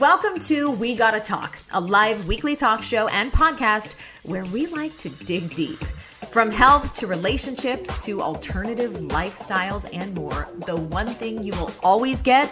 Welcome to We Gotta Talk, a live weekly talk show and podcast where we like to dig deep. From health to relationships to alternative lifestyles and more, the one thing you will always get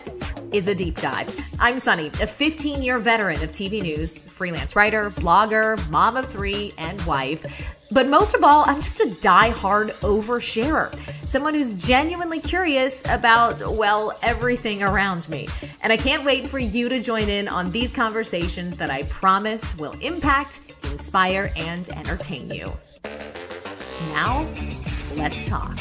is a deep dive. I'm Sonni, a 15 year veteran of TV news, freelance writer, blogger, mom of three, and wife. But most of all, I'm just a die-hard oversharer. Someone who's genuinely curious about, well, everything around me. And I can't wait for you to join in on these conversations that I promise will impact, inspire, and entertain you. Now, let's talk.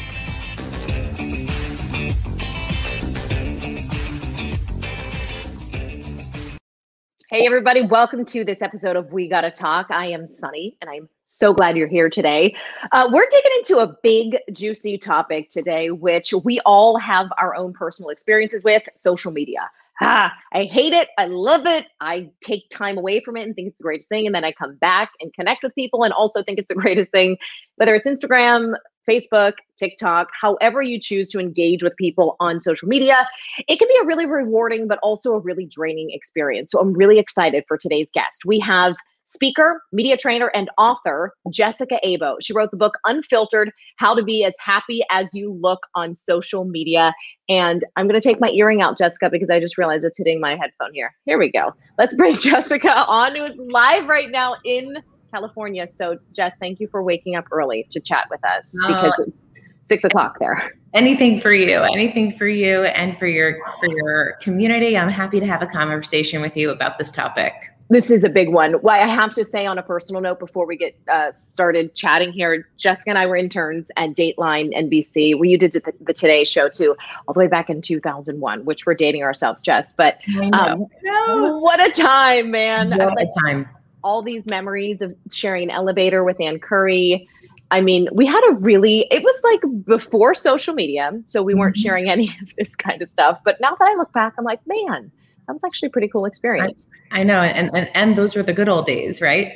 Hey, everybody, welcome to this episode of We Gotta Talk. I am Sonni, and I'm so glad you're here today. Uh, we're digging into a big, juicy topic today, which we all have our own personal experiences with social media. Ah, I hate it. I love it. I take time away from it and think it's the greatest thing. And then I come back and connect with people and also think it's the greatest thing, whether it's Instagram, Facebook, TikTok, however you choose to engage with people on social media. It can be a really rewarding, but also a really draining experience. So I'm really excited for today's guest. We have speaker, media trainer, and author Jessica Abo. She wrote the book Unfiltered How to Be as Happy as You Look on Social Media. And I'm going to take my earring out, Jessica, because I just realized it's hitting my headphone here. Here we go. Let's bring Jessica on, who is live right now in California. So, Jess, thank you for waking up early to chat with us oh. because it's six o'clock there. Anything for you, anything for you and for your for your community. I'm happy to have a conversation with you about this topic. This is a big one. Why I have to say on a personal note before we get uh, started chatting here, Jessica and I were interns at Dateline NBC. We you did the, the, Today Show too, all the way back in 2001, which we're dating ourselves, Jess. But um, what a time, man! What like, a time! All these memories of sharing an elevator with Ann Curry. I mean, we had a really, it was like before social media. So we weren't mm-hmm. sharing any of this kind of stuff. But now that I look back, I'm like, man, that was actually a pretty cool experience. I, I know. And, and, and those were the good old days, right?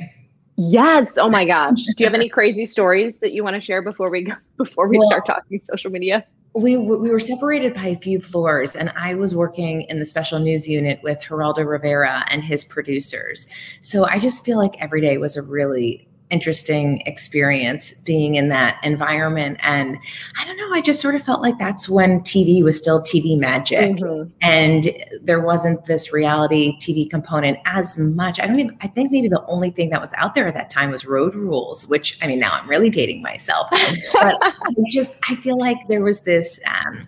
Yes. Oh my gosh. Do you have any crazy stories that you want to share before we go, before we well, start talking social media? We we were separated by a few floors, and I was working in the special news unit with Geraldo Rivera and his producers. So I just feel like every day was a really interesting experience being in that environment. And I don't know, I just sort of felt like that's when TV was still TV magic. Mm-hmm. And there wasn't this reality TV component as much. I don't even, I think maybe the only thing that was out there at that time was Road Rules, which I mean, now I'm really dating myself. but I just, I feel like there was this um,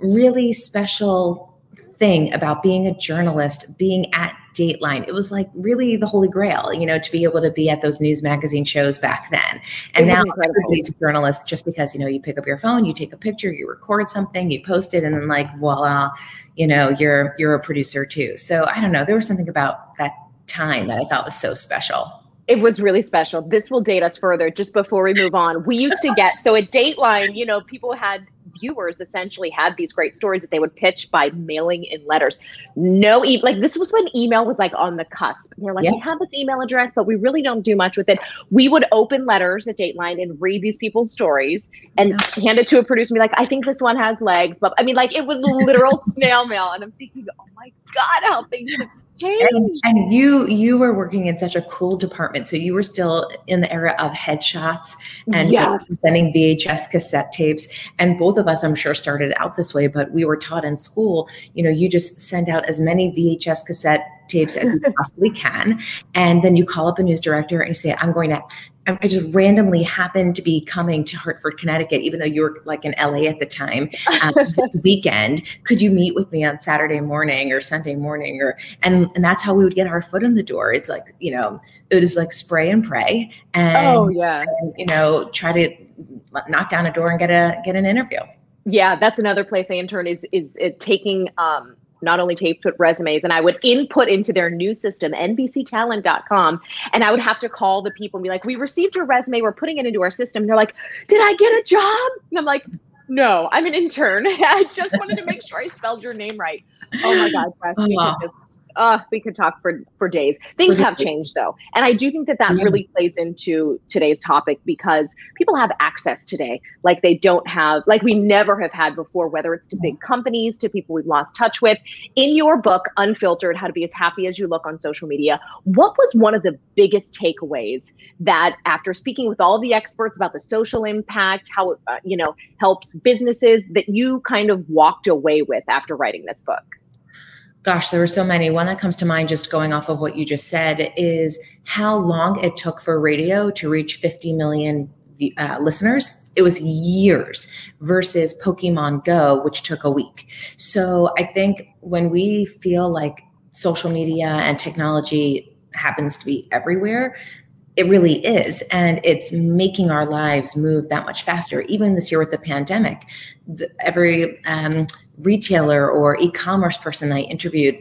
really special thing about being a journalist, being at Dateline. It was like really the holy grail, you know, to be able to be at those news magazine shows back then. And now everybody's a journalist just because, you know, you pick up your phone, you take a picture, you record something, you post it, and then like voila, you know, you're you're a producer too. So I don't know. There was something about that time that I thought was so special. It was really special. This will date us further just before we move on. We used to get so at Dateline, you know, people had viewers essentially had these great stories that they would pitch by mailing in letters. No, e- like this was when email was like on the cusp. And they're like, yeah. we have this email address, but we really don't do much with it. We would open letters at Dateline and read these people's stories and yeah. hand it to a producer and be like, I think this one has legs. But I mean, like it was literal snail mail. And I'm thinking, oh my God, how things have and, and, you you were working in such a cool department, so you were still in the era of headshots and yes. sending VHS cassette tapes. And both of us, I'm sure, started out this way. But we were taught in school, you know, you just send out as many VHS cassette tapes as you possibly can, and then you call up a news director and you say, "I'm going to I just randomly happened to be coming to Hartford, Connecticut, even though you were like in LA at the time, um, this weekend. Could you meet with me on Saturday morning or Sunday morning? Or and and that's how we would get our foot in the door. It's like you know, it was like spray and pray, and oh yeah, and, you know, try to knock down a door and get a get an interview. Yeah, that's another place I intern is is taking um not only taped but resumes and I would input into their new system, NBCtalent.com. And I would have to call the people and be like, we received your resume. We're putting it into our system. And they're like, did I get a job? And I'm like, no, I'm an intern. I just wanted to make sure I spelled your name right. Oh my God, Jess, oh. Uh, we could talk for for days. Things have changed though, and I do think that that yeah. really plays into today's topic because people have access today, like they don't have, like we never have had before. Whether it's to big companies, to people we've lost touch with. In your book, Unfiltered: How to Be as Happy as You Look on Social Media, what was one of the biggest takeaways that after speaking with all the experts about the social impact, how it uh, you know helps businesses, that you kind of walked away with after writing this book? Gosh, there were so many. One that comes to mind, just going off of what you just said, is how long it took for radio to reach 50 million uh, listeners. It was years versus Pokemon Go, which took a week. So I think when we feel like social media and technology happens to be everywhere, it really is. And it's making our lives move that much faster. Even this year with the pandemic, every um, retailer or e commerce person I interviewed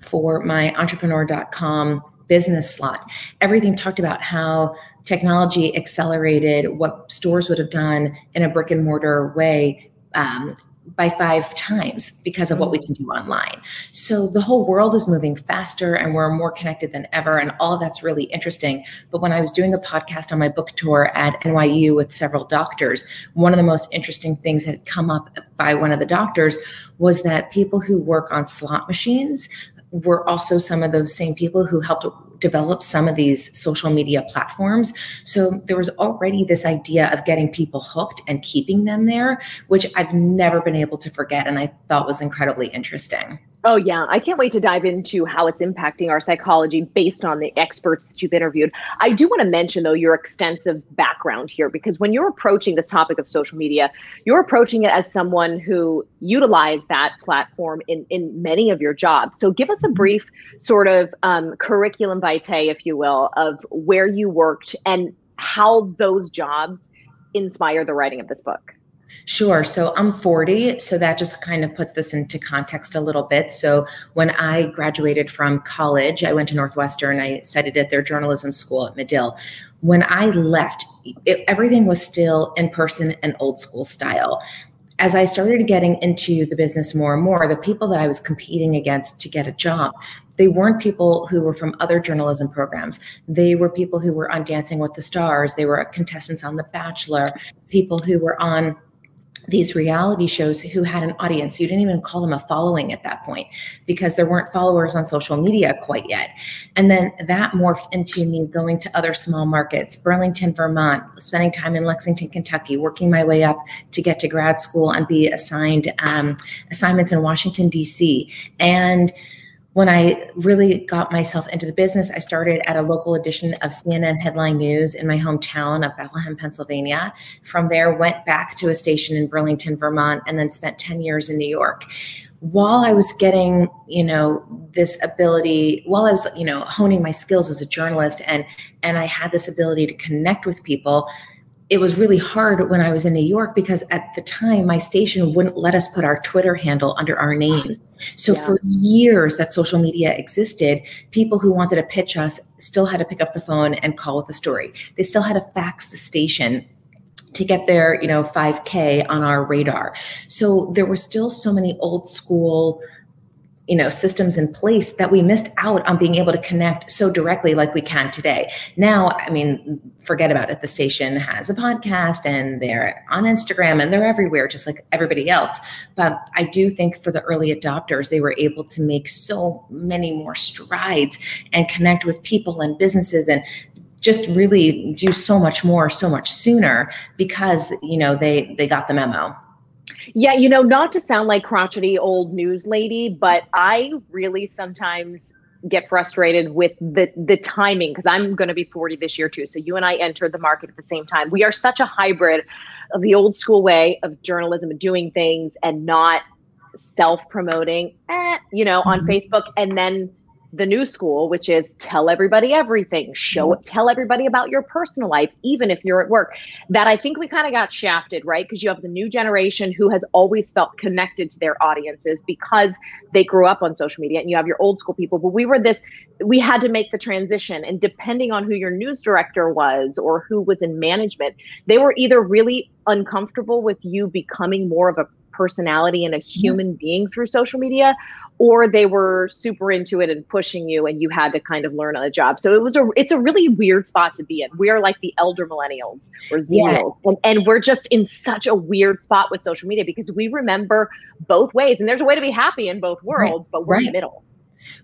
for my entrepreneur.com business slot, everything talked about how technology accelerated what stores would have done in a brick and mortar way um, by five times because of what we can do online. So the whole world is moving faster and we're more connected than ever. And all that's really interesting. But when I was doing a podcast on my book tour at NYU with several doctors, one of the most interesting things that had come up by one of the doctors was that people who work on slot machines were also some of those same people who helped develop some of these social media platforms. So there was already this idea of getting people hooked and keeping them there, which I've never been able to forget and I thought was incredibly interesting. Oh, yeah. I can't wait to dive into how it's impacting our psychology based on the experts that you've interviewed. I do want to mention, though, your extensive background here, because when you're approaching this topic of social media, you're approaching it as someone who utilized that platform in, in many of your jobs. So give us a brief sort of um, curriculum vitae, if you will, of where you worked and how those jobs inspire the writing of this book. Sure. So I'm 40. So that just kind of puts this into context a little bit. So when I graduated from college, I went to Northwestern. I studied at their journalism school at Medill. When I left, it, everything was still in person and old school style. As I started getting into the business more and more, the people that I was competing against to get a job, they weren't people who were from other journalism programs. They were people who were on Dancing with the Stars. They were contestants on The Bachelor, people who were on these reality shows who had an audience. You didn't even call them a following at that point because there weren't followers on social media quite yet. And then that morphed into me going to other small markets, Burlington, Vermont, spending time in Lexington, Kentucky, working my way up to get to grad school and be assigned um, assignments in Washington, D.C. And when I really got myself into the business, I started at a local edition of CNN Headline News in my hometown of Bethlehem, Pennsylvania. From there, went back to a station in Burlington, Vermont, and then spent 10 years in New York. While I was getting, you know, this ability, while I was, you know, honing my skills as a journalist and and I had this ability to connect with people, it was really hard when I was in New York because at the time my station wouldn't let us put our Twitter handle under our names. So yeah. for years that social media existed, people who wanted to pitch us still had to pick up the phone and call with a story. They still had to fax the station to get their, you know, 5K on our radar. So there were still so many old school you know systems in place that we missed out on being able to connect so directly like we can today. Now i mean forget about it. The station has a podcast and they're on instagram and they're everywhere just like everybody else. But i do think for the early adopters they were able to make so many more strides and connect with people and businesses and just really do so much more so much sooner because you know they they got the memo yeah, you know, not to sound like crotchety old news lady, but I really sometimes get frustrated with the the timing because I'm going to be 40 this year too. So you and I entered the market at the same time. We are such a hybrid of the old school way of journalism and doing things and not self promoting, eh, you know, on mm-hmm. Facebook and then the new school, which is tell everybody everything, show it, mm-hmm. tell everybody about your personal life, even if you're at work. That I think we kind of got shafted, right? Because you have the new generation who has always felt connected to their audiences because they grew up on social media, and you have your old school people. But we were this, we had to make the transition. And depending on who your news director was or who was in management, they were either really uncomfortable with you becoming more of a personality and a human being through social media or they were super into it and pushing you and you had to kind of learn on the job so it was a it's a really weird spot to be in we are like the elder millennials or zillennials yeah. and, and we're just in such a weird spot with social media because we remember both ways and there's a way to be happy in both worlds right. but we're right. in the middle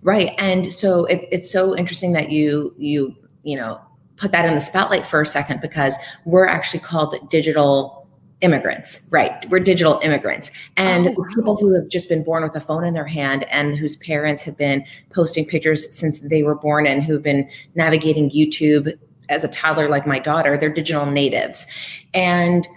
right and so it, it's so interesting that you you you know put that in the spotlight for a second because we're actually called digital immigrants, right? We're digital immigrants. And oh, wow. people who have just been born with a phone in their hand and whose parents have been posting pictures since they were born and who've been navigating YouTube as a toddler, like my daughter, they're digital natives. And,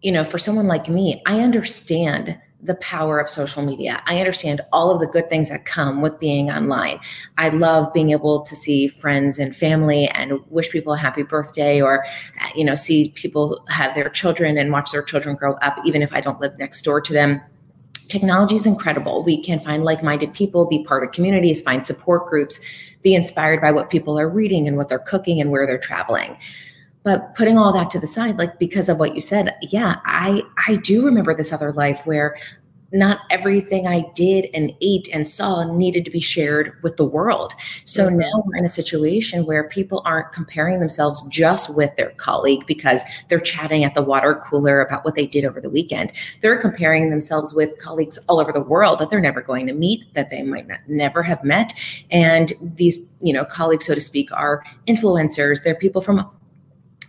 you know, for someone like me, I understand the power of social media. I understand all of the good things that come with being online. I love being able to see friends and family and wish people a happy birthday or uh, you know see people have their children and watch their children grow up even if I don't live next door to them. Technology is incredible. We can find like-minded people, be part of communities, find support groups, be inspired by what people are reading and what they're cooking and where they're traveling but putting all that to the side like because of what you said yeah i i do remember this other life where not everything I did and ate and saw needed to be shared with the world. So mm-hmm. now we're in a situation where people aren't comparing themselves just with their colleague because they're chatting at the water cooler about what they did over the weekend. They're comparing themselves with colleagues all over the world that they're never going to meet, that they might not, never have met. And these, you know, colleagues, so to speak, are influencers. They're people from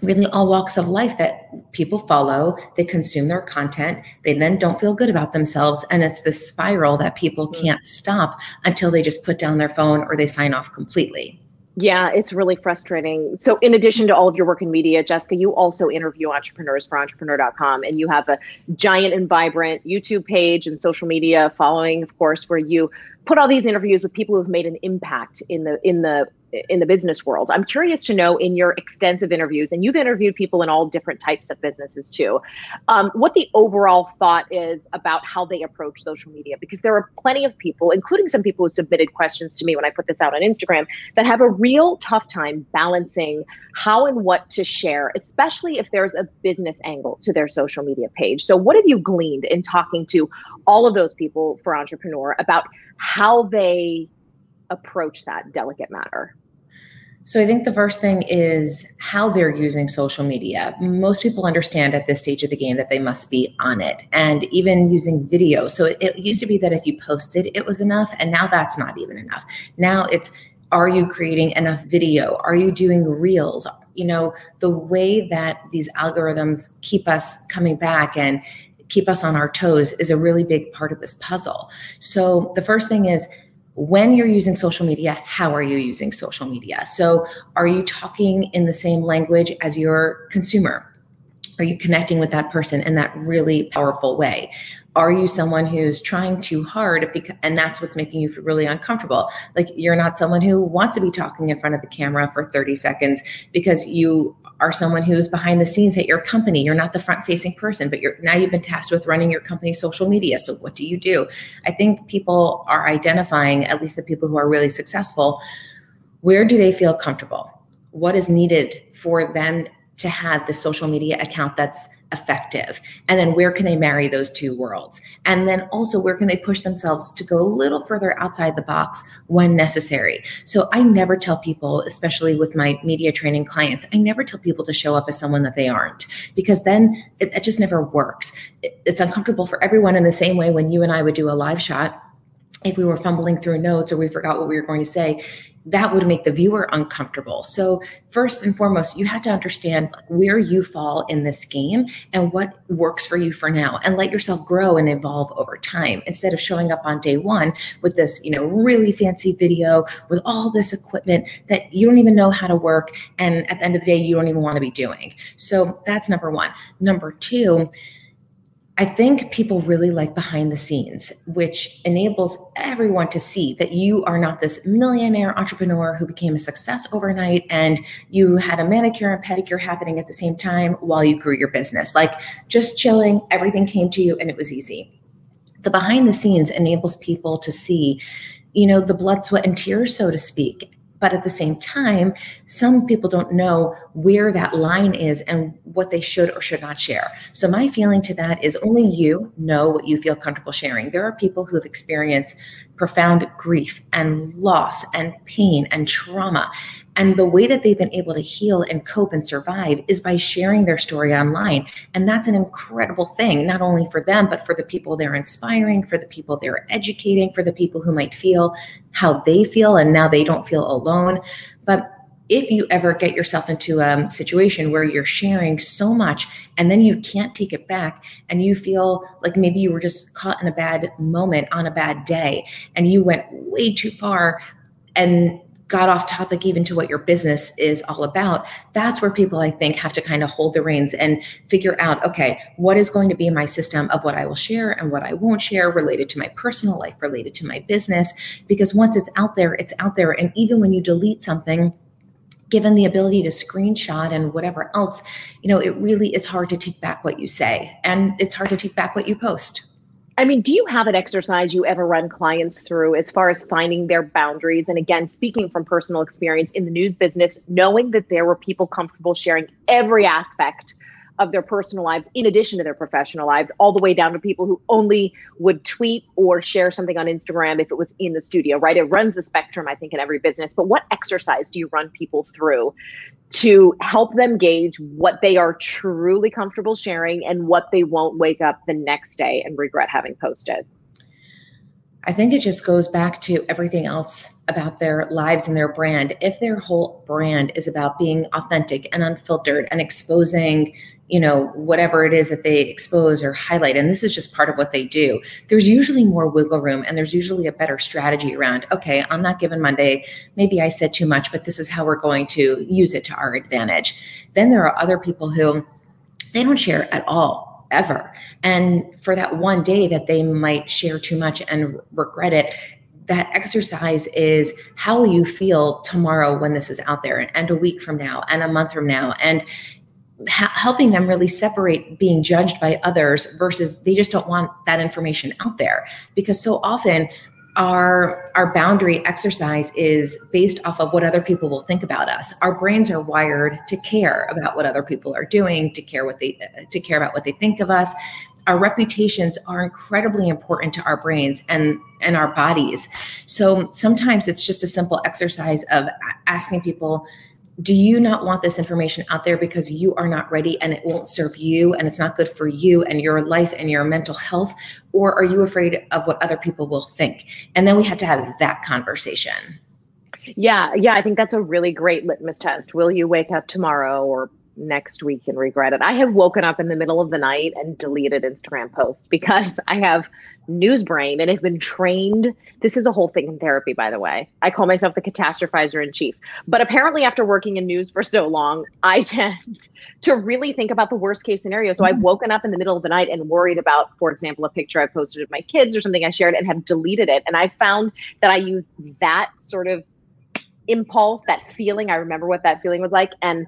really all walks of life that people follow they consume their content they then don't feel good about themselves and it's this spiral that people mm-hmm. can't stop until they just put down their phone or they sign off completely yeah, it's really frustrating. So, in addition to all of your work in media, Jessica, you also interview entrepreneurs for entrepreneur.com, and you have a giant and vibrant YouTube page and social media following, of course, where you put all these interviews with people who have made an impact in the in the in the business world. I'm curious to know in your extensive interviews, and you've interviewed people in all different types of businesses too, um, what the overall thought is about how they approach social media. Because there are plenty of people, including some people who submitted questions to me when I put this out on Instagram, that have a real tough time balancing how and what to share, especially if there's a business angle to their social media page. So, what have you gleaned in talking to all of those people for Entrepreneur about how they approach that delicate matter? So I think the first thing is how they're using social media. Most people understand at this stage of the game that they must be on it and even using video. So it, it, used to be that if you posted, it was enough. And now that's not even enough. Now it's, are you creating enough video? Are you doing reels? You know, the way that these algorithms keep us coming back and keep us on our toes is a really big part of this puzzle. So the first thing is, when you're using social media, how are you using social media? So, are you talking in the same language as your consumer? Are you connecting with that person in that really powerful way? Are you someone who's trying too hard because, and that's what's making you feel really uncomfortable? Like you're not someone who wants to be talking in front of the camera for 30 seconds because you are someone who's behind the scenes at your company. You're not the front facing person, but you're now you've been tasked with running your company's social media. So what do you do? I think people are identifying, at least the people who are really successful, where do they feel comfortable? What is needed for them to have the social media account that's effective. And then where can they marry those two worlds? And then also where can they push themselves to go a little further outside the box when necessary? So i never tell people especially with my media training clients i never tell people to show up as someone that they aren't because then it, it just never works. It, it's uncomfortable for everyone in the same way when you and i would do a live shot. If we were fumbling through notes or we forgot what we were going to say that would make the viewer uncomfortable. So, first and foremost, you have to understand where you fall in this game and what works for you for now and let yourself grow and evolve over time instead of showing up on day 1 with this, you know, really fancy video with all this equipment that you don't even know how to work and at the end of the day you don't even want to be doing. So, that's number 1. Number 2, I think people really like behind the scenes, which enables everyone to see that you are not this millionaire entrepreneur who became a success overnight and you had a manicure and pedicure happening at the same time while you grew your business. Like just chilling, everything came to you and it was easy. The behind the scenes enables people to see, you know, the blood, sweat, and tears, so to speak but at the same time, some people don't know where that line is and what they should or should not share. So, my feeling to that is only you know what you feel comfortable sharing. There are people who have experienced profound grief and loss and pain and trauma. And the way that they've been able to heal and cope and survive is by sharing their story online. And that's an incredible thing, not only for them, but for the people they're inspiring, for the people they're educating, for the people who might feel how they feel and now they don't feel alone. But if you ever get yourself into a situation where you're sharing so much and then you can't take it back and you feel like maybe you were just caught in a bad moment on a bad day and you went way too far and got off topic even to what your business is all about that's where people i think have to kind of hold the reins and figure out okay what is going to be my system of what i will share and what i won't share related to my personal life related to my business? Because once it's out there it's out there. And even when you delete something given the ability to screenshot and whatever else you know it really is hard to take back what you say and it's hard to take back what you post I mean, do you have an exercise you ever run clients through as far as finding their boundaries? And again, speaking from personal experience in the news business, knowing that there were people comfortable sharing every aspect of their personal lives in addition to their professional lives, all the way down to people who only would tweet or share something on Instagram if it was in the studio, right? It runs the spectrum, I think, in every business. But what exercise do you run people through to help them gauge what they are truly comfortable sharing and what they won't wake up the next day and regret having posted? I think it just goes back to everything else about their lives and their brand. If their whole brand is about being authentic and unfiltered and exposing you know whatever it is that they expose or highlight and this is just part of what they do. There's usually more wiggle room and there's usually a better strategy around okay on that given monday. Maybe i said too much but this is how we're going to use it to our advantage. Then there are other people who they don't share at all ever. And for that one day that they might share too much and regret it that exercise is how will you feel tomorrow when this is out there and a week from now and a month from now and ha- helping them really separate being judged by others versus they just don't want that information out there. Because so often our our boundary exercise is based off of what other people will think about us. Our brains are wired to care about what other people are doing to care what they to care about what they think of us. Our reputations are incredibly important to our brains and and our bodies. So sometimes it's just a simple exercise of asking people do you not want this information out there because you are not ready and it won't serve you and it's not good for you and your life and your mental health? Or are you afraid of what other people will think? And then we have to have that conversation. Yeah, yeah, I think that's a really great litmus test. Will you wake up tomorrow or next week and regret it? I have woken up in the middle of the night and deleted Instagram posts because I have news brain and have been trained. This is a whole thing in therapy, by the way. I call myself the catastrophizer in chief. But apparently, after working in news for so long, I tend to really think about the worst case scenario. So I've mm-hmm. woken up in the middle of the night and worried about, for example, a picture I posted of my kids or something I shared and have deleted it. And I found that I use that sort of impulse, that feeling. I remember what that feeling was like. And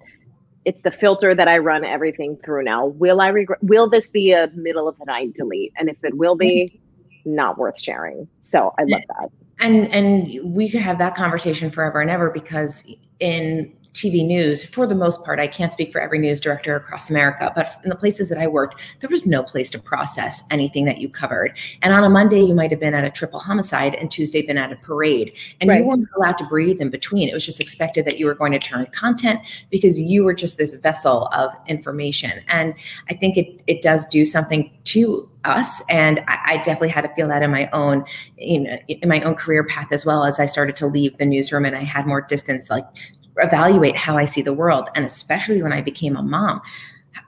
it's the filter that I run everything through now. Will I regret? Will this be a middle of the night delete? And if it will be, mm-hmm. not worth sharing. So I love that. And and we could have that conversation forever and ever because in TV news, for the most part, I can't speak for every news director across America, but in the places that I worked, there was no place to process anything that you covered. And on a Monday, you might have been at a triple homicide, and Tuesday been at a parade, and right. you weren't allowed to breathe in between. It was just expected that you were going to turn content because you were just this vessel of information. And I think it it does do something to us and I, I, definitely had to feel that in my own you know in my own career path as well as i started to leave the newsroom and i had more distance like evaluate how I see the world. And especially when I became a mom,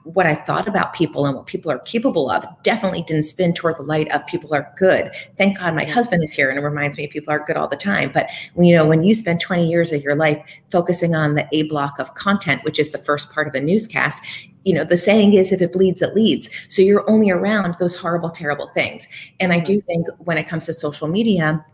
what I thought about people and what people are capable of definitely didn't spin toward the light of people are good. Thank God my husband is here and it reminds me people are good all the time. But you know, when you spend 20 years of your life focusing on the A block of content, which is the first part of a newscast, you know, the saying is if it bleeds, it leads. So you're only around those horrible, terrible things. And I do think when it comes to social media,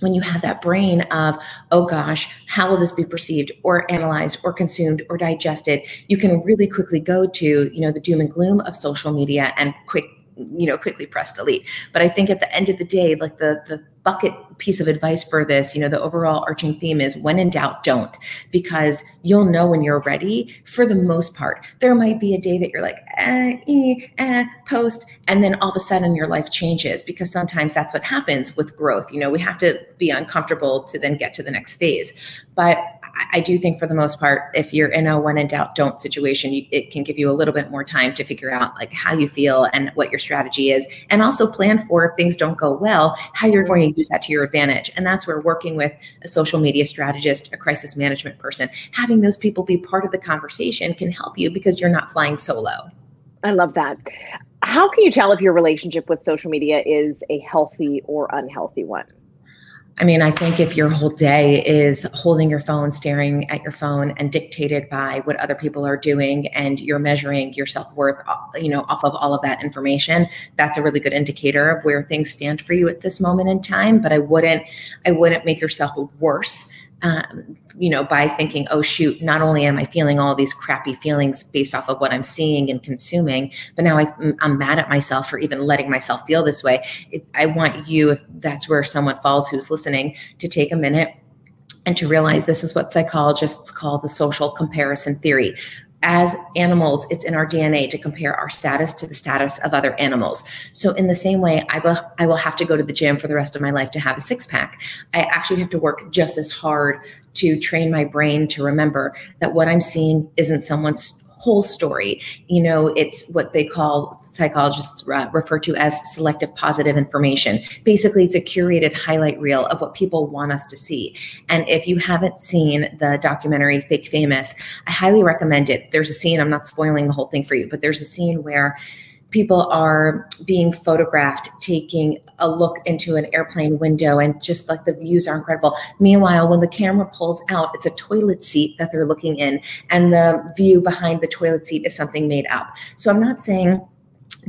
when you have that brain of, oh gosh, how will this be perceived or analyzed or consumed or digested, you can really quickly go to, you know, the doom and gloom of social media and quick, you know, quickly press delete. But I think at the end of the day, like the the bucket piece of advice for this, you know, the overall arching theme is when in doubt, don't, because you'll know when you're ready for the most part. There might be a day that you're like, eh, eh, eh, post, and then all of a sudden your life changes because sometimes that's what happens with growth. You know, we have to be uncomfortable to then get to the next phase. But I do think for the most part, if you're in a when in doubt, don't situation, you, it can give you a little bit more time to figure out like how you feel and what your strategy is, and also plan for if things don't go well, how you're going to use that to your advantage. And that's where working with a social media strategist, a crisis management person, having those people be part of the conversation can help you because you're not flying solo. I love that. How can you tell if your relationship with social media is a healthy or unhealthy one? I mean, I think if your whole day is holding your phone, staring at your phone, and dictated by what other people are doing, and you're measuring your self worth, uh, you know, off of all of that information, that's a really good indicator of where things stand for you at this moment in time. But I wouldn't, I wouldn't make yourself worse um, you know, by thinking, oh, shoot, not only am I feeling all these crappy feelings based off of what I'm seeing and consuming, but now I, am mad at myself for even letting myself feel this way. It, I want you, if that's where someone falls who's listening, to take a minute and to realize this is what psychologists call the social comparison theory as animals, it's in our DNA to compare our status to the status of other animals. So, in the same way, I will, I will have to go to the gym for the rest of my life to have a six pack. I actually have to work just as hard to train my brain to remember that what I'm seeing isn't someone's whole story. You know, it's what they call psychologists uh, refer to as selective positive information. Basically, it's a curated highlight reel of what people want us to see. And if you haven't seen the documentary Fake Famous, I highly recommend it. There's a scene, I'm not spoiling the whole thing for you, but there's a scene where people are being photographed taking a look into an airplane window and just like the views are incredible. Meanwhile, when the camera pulls out, it's a toilet seat that they're looking in, and the view behind the toilet seat is something made up. So I'm not saying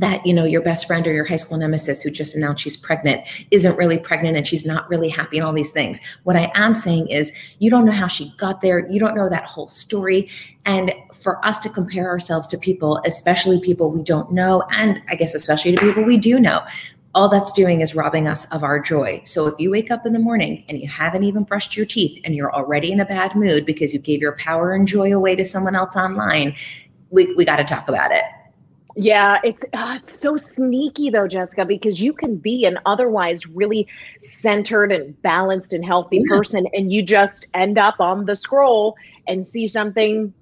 that you know your best friend or your high school nemesis who just announced she's pregnant isn't really pregnant and she's not really happy and all these things what i am saying is you don't know how she got there you don't know that whole story and for us to compare ourselves to people especially people we don't know and i guess especially to people we do know all that's doing is robbing us of our joy. So if you wake up in the morning and you haven't even brushed your teeth and you're already in a bad mood because you gave your power and joy away to someone else online, we, we got to talk about it. Yeah, it's uh, it's so sneaky though, Jessica, because you can be an otherwise really centered and balanced and healthy yeah. person, and you just end up on the scroll and see something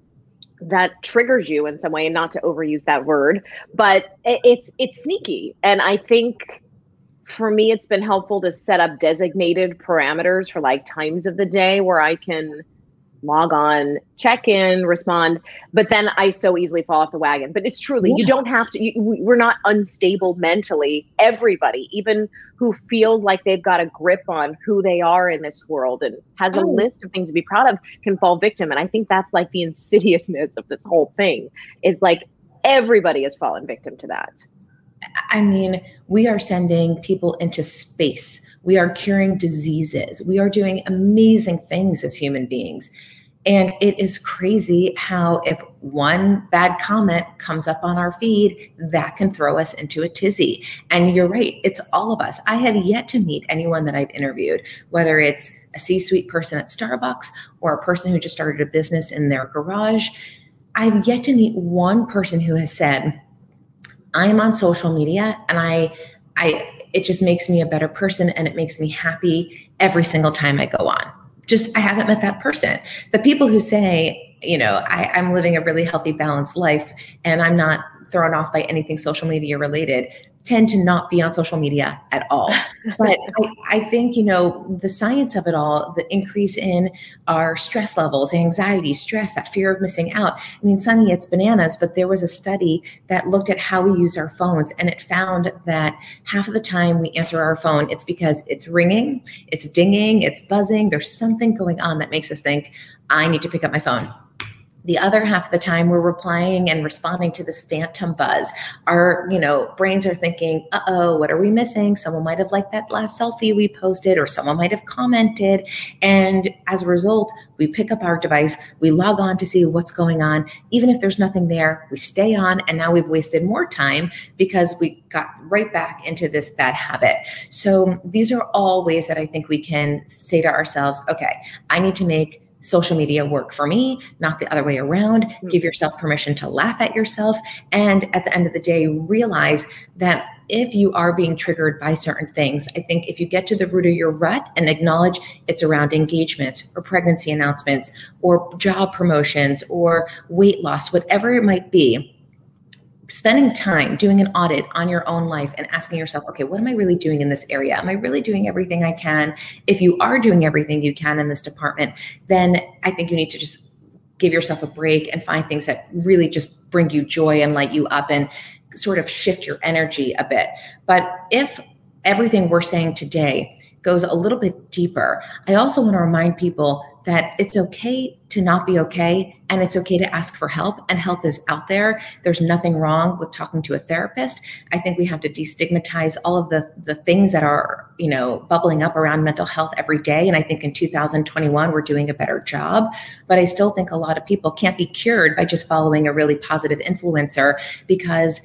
that triggers you in some way. And not to overuse that word, but it's it's sneaky, and I think for me, it's been helpful to set up designated parameters for like times of the day where I can log on, check in, respond. But then I so easily fall off the wagon. But it's truly, yeah. you don't have to, you, we're not unstable mentally. Everybody, even who feels like they've got a grip on who they are in this world and has a oh. list of things to be proud of, can fall victim. And I think that's like the insidiousness of this whole thing is like everybody has fallen victim to that. I mean, we are sending people into space. We are curing diseases. We are doing amazing things as human beings. And it is crazy how, if one bad comment comes up on our feed, that can throw us into a tizzy. And you're right, it's all of us. I have yet to meet anyone that I've interviewed, whether it's a C suite person at Starbucks or a person who just started a business in their garage. I've yet to meet one person who has said, I'm on social media and I I it just makes me a better person and it makes me happy every single time I go on. Just I haven't met that person. The people who say, you know, I, I'm living a really healthy, balanced life and I'm not thrown off by anything social media related tend to not be on social media at all. But I, I, think, you know, the science of it all, the increase in our stress levels, anxiety, stress, that fear of missing out. I mean, Sonni, it's bananas, but there was a study that looked at how we use our phones and it found that half of the time we answer our phone, it's because it's ringing, it's dinging, it's buzzing. There's something going on that makes us think, I need to pick up my phone the other half of the time we're replying and responding to this phantom buzz. Our you know brains are thinking uh-oh what are we missing? Someone might have liked that last selfie we posted or someone might have commented. And as a result we pick up our device we log on to see what's going on. Even if there's nothing there we stay on and now we've wasted more time because we got right back into this bad habit. So these are all ways that i think we can say to ourselves okay i need to make social media work for me, not the other way around. Mm-hmm. Give yourself permission to laugh at yourself. And at the end of the day, realize that if you are being triggered by certain things, I think if you get to the root of your rut and acknowledge it's around engagements or pregnancy announcements or job promotions or weight loss, whatever it might be, spending time doing an audit on your own life and asking yourself, okay, what am I really doing in this area? Am I really doing everything I can? If you are doing everything you can in this department, then I think you need to just give yourself a break and find things that really just bring you joy and light you up and sort of shift your energy a bit. But if everything we're saying today goes a little bit deeper, I also want to remind people that it's okay to not be okay and it's okay to ask for help and help is out there. There's nothing wrong with talking to a therapist. I think we have to destigmatize all of the the things that are you know bubbling up around mental health every day and i think in 2021 we're doing a better job. But i still think a lot of people can't be cured by just following a really positive influencer because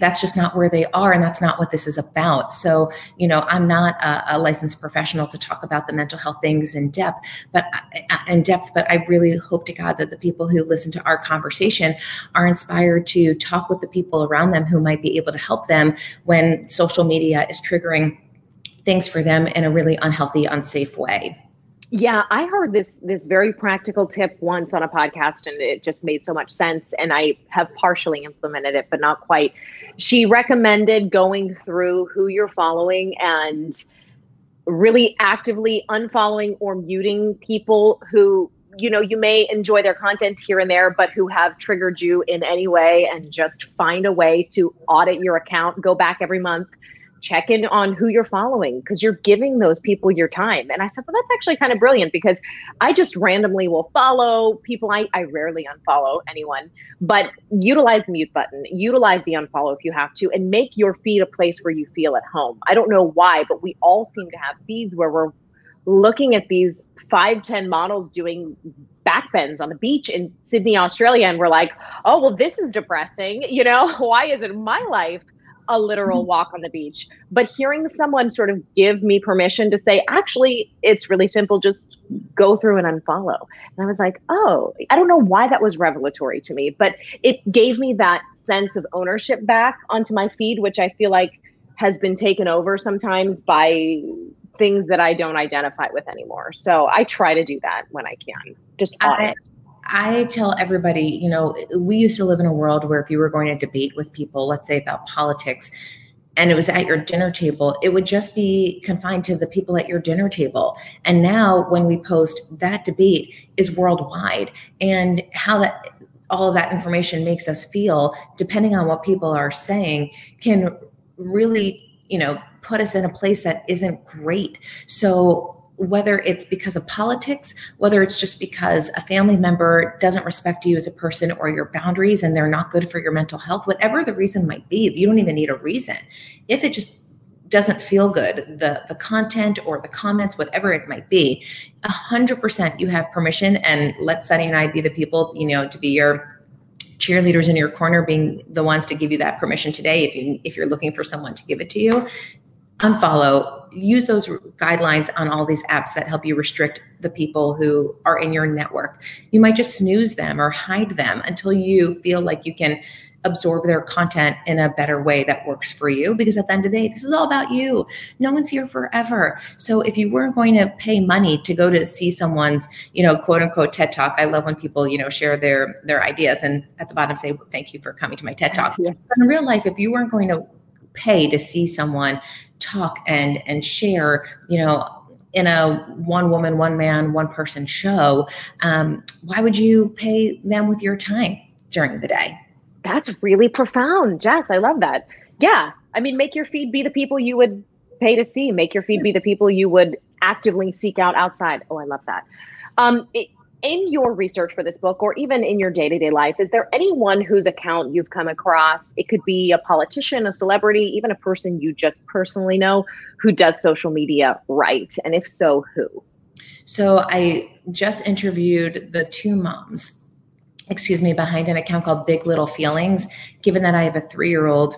that's just not where they are and that's not what this is about. So you know i'm not a, a, licensed professional to talk about the mental health things in depth but in depth but i really hope to god that the people who listen to our conversation are inspired to talk with the people around them who might be able to help them when social media is triggering things for them in a really unhealthy unsafe way yeah, I heard this this very practical tip once on a podcast and it just made so much sense and I have partially implemented it but not quite. She recommended going through who you're following and really actively unfollowing or muting people who you know you may enjoy their content here and there but who have triggered you in any way and just find a way to audit your account go back every month check in on who you're following because you're giving those people your time. And I said, well, that's actually kind of brilliant because I just randomly will follow people. I, I rarely unfollow anyone, but utilize the mute button, utilize the unfollow if you have to, and make your feed a place where you feel at home. I don't know why, but we all seem to have feeds where we're looking at these five ten models doing backbends on the beach in Sydney, Australia, and we're like, oh, well, this is depressing. You know, why is it my life? A literal mm-hmm. walk on the beach. But hearing someone sort of give me permission to say, actually, it's really simple, just go through and unfollow. And I was like, oh, I don't know why that was revelatory to me, but it gave me that sense of ownership back onto my feed, which I feel like has been taken over sometimes by things that I don't identify with anymore. So I try to do that when I can. Just. I- I tell everybody, you know, we used to live in a world where if you were going to debate with people, let's say about politics, and it was at your dinner table, it would just be confined to the people at your dinner table. And now when we post that debate is worldwide and how that all of that information makes us feel, depending on what people are saying, can really, you know, put us in a place that isn't great. So whether it's because of politics, whether it's just because a family member doesn't respect you as a person or your boundaries and they're not good for your mental health, whatever the reason might be, you don't even need a reason. If it just doesn't feel good, the the content or the comments, whatever it might be, a hundred percent you have permission. And let Sonni and I be the people, you know, to be your cheerleaders in your corner, being the ones to give you that permission today. If you if you're looking for someone to give it to you, unfollow use those guidelines on all these apps that help you restrict the people who are in your network. You might just snooze them or hide them until you feel like you can absorb their content in a better way that works for you because at the end of the day this is all about you no one's here forever so if you weren't going to pay money to go to see someone's you know quote unquote ted talk i love when people you know share their their ideas and at the bottom say thank you for coming to my ted talk yeah. but in real life if you weren't going to pay to see someone talk and and share you know in a one woman one man one person show um, why would you pay them with your time during the day? That's really profound. Jess i love that. Yeah. I mean make your feed be the people you would pay to see. Make your feed be the people you would actively seek out outside. Oh i love that. Um, it, in your research for this book, or even in your day to day life, is there anyone whose account you've come across? It could be a politician, a celebrity, even a person you just personally know who does social media right. And if so, who? So I just interviewed the two moms excuse me, behind an account called Big Little Feelings. Given that I have a three year old,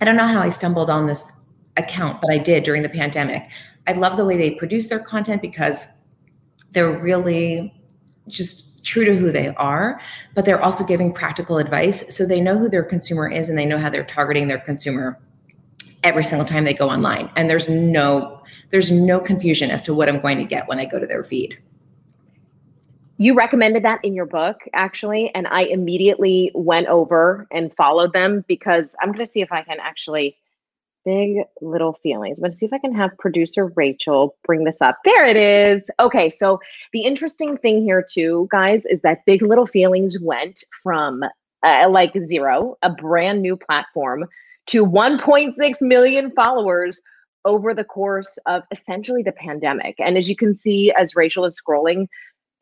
I don't know how I stumbled on this account, but I did during the pandemic. I love the way they produce their content because they're really just true to who they are, but they're also giving practical advice. So they know who their consumer is and they know how they're targeting their consumer every single time they go online. And there's no there's no confusion as to what I'm going to get when I go to their feed. You recommended that in your book, actually, and I immediately went over and followed them because I'm going to see if I can actually big little feelings. I'm going to see if I can have producer Rachel bring this up. There it is. Okay, so the interesting thing here, too, guys, is that Big Little Feelings went from uh, like zero, a brand new platform, to 1.6 million followers over the course of essentially the pandemic. And as you can see, as Rachel is scrolling,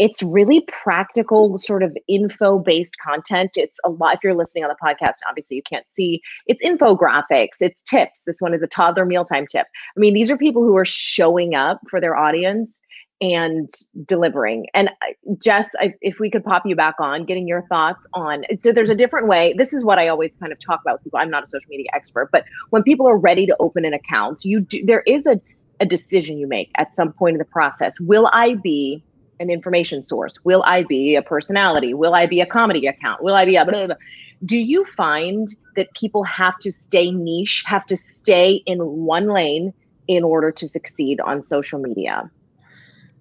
it's really practical sort of info based content. It's a lot if you're listening on the podcast obviously you can't see. It's infographics it's tips. This one is a toddler mealtime tip. I mean these are people who are showing up for their audience and delivering. And uh, jess if we could pop you back on getting your thoughts on so there's a different way. This is what i always kind of talk about with people. I'm not a social media expert but when people are ready to open an account you do there is a, a decision you make at some point in the process. Will i be an information source? Will I be a personality? Will I be a comedy account? Will I be a blah, blah, blah. Do you find that people have to stay niche, have to stay in one lane in order to succeed on social media?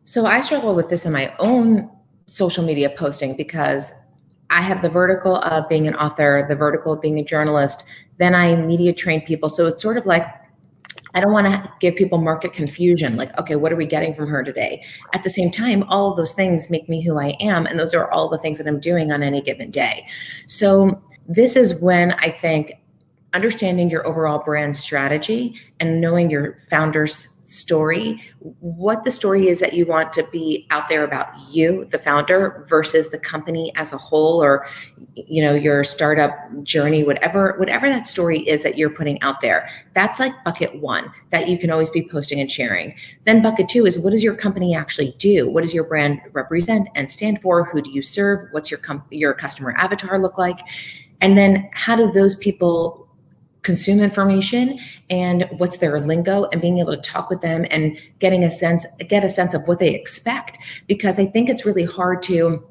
So I struggle with this in my own social media posting because I have the vertical of being an author, the vertical of being a journalist. Then I media train people. So it's sort of like I don't want to give people market confusion like, okay, what are we getting from her today? At the same time, all of those things make me who I am. And those are all the things that I'm doing on any given day. So, this is when I think understanding your overall brand strategy and knowing your founder's story, what the story is that you want to be out there about you, the founder, versus the company as a whole, or you know your startup journey, whatever whatever that story is that you're putting out there. That's like bucket one that you can always be posting and sharing. Then bucket two is what does your company actually do? What does your brand represent and stand for? Who do you serve? What's your com- your customer avatar look like? And then how do those people consume information and what's their lingo and being able to talk with them and getting a sense get a sense of what they expect. Because i think it's really hard to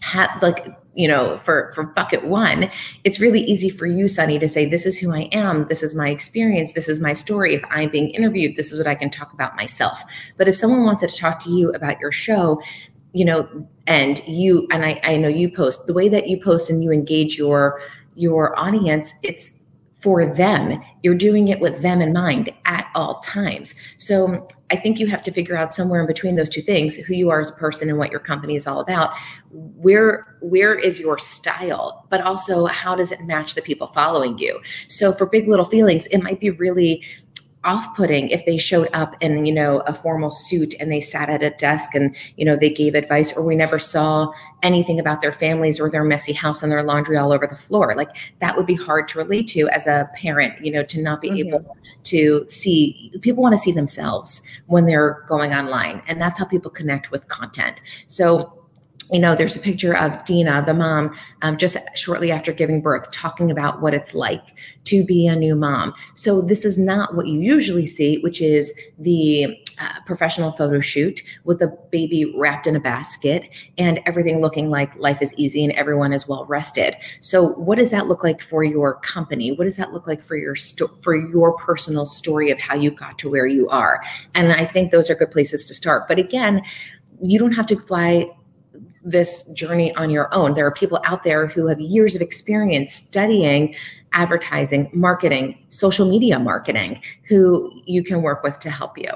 have like you know for for bucket one it's really easy for you Sonni to say this is who i am. This is my experience. This is my story. If i'm being interviewed this is what i can talk about myself. But if someone wanted to talk to you about your show you know and you and i i know you post the way that you post and you engage your your audience it's for them. You're doing it with them in mind at all times. So I think you have to figure out somewhere in between those two things, who you are as a person and what your company is all about. Where where is your style, but also how does it match the people following you? So for big little feelings, it might be really off-putting if they showed up in you know a formal suit and they sat at a desk and you know they gave advice or we never saw anything about their families or their messy house and their laundry all over the floor like that would be hard to relate to as a parent you know to not be mm-hmm. able to see people want to see themselves when they're going online and that's how people connect with content so you know, there's a picture of Deena, the mom, um, just shortly after giving birth, talking about what it's like to be a new mom. So, this is not what you usually see, which is the uh, professional photo shoot with a baby wrapped in a basket and everything looking like life is easy and everyone is well rested. So, what does that look like for your company? What does that look like for your sto- for your personal story of how you got to where you are? And I think those are good places to start. But again, you don't have to fly this journey on your own. There are people out there who have years of experience studying advertising, marketing, social media marketing, who you can work with to help you.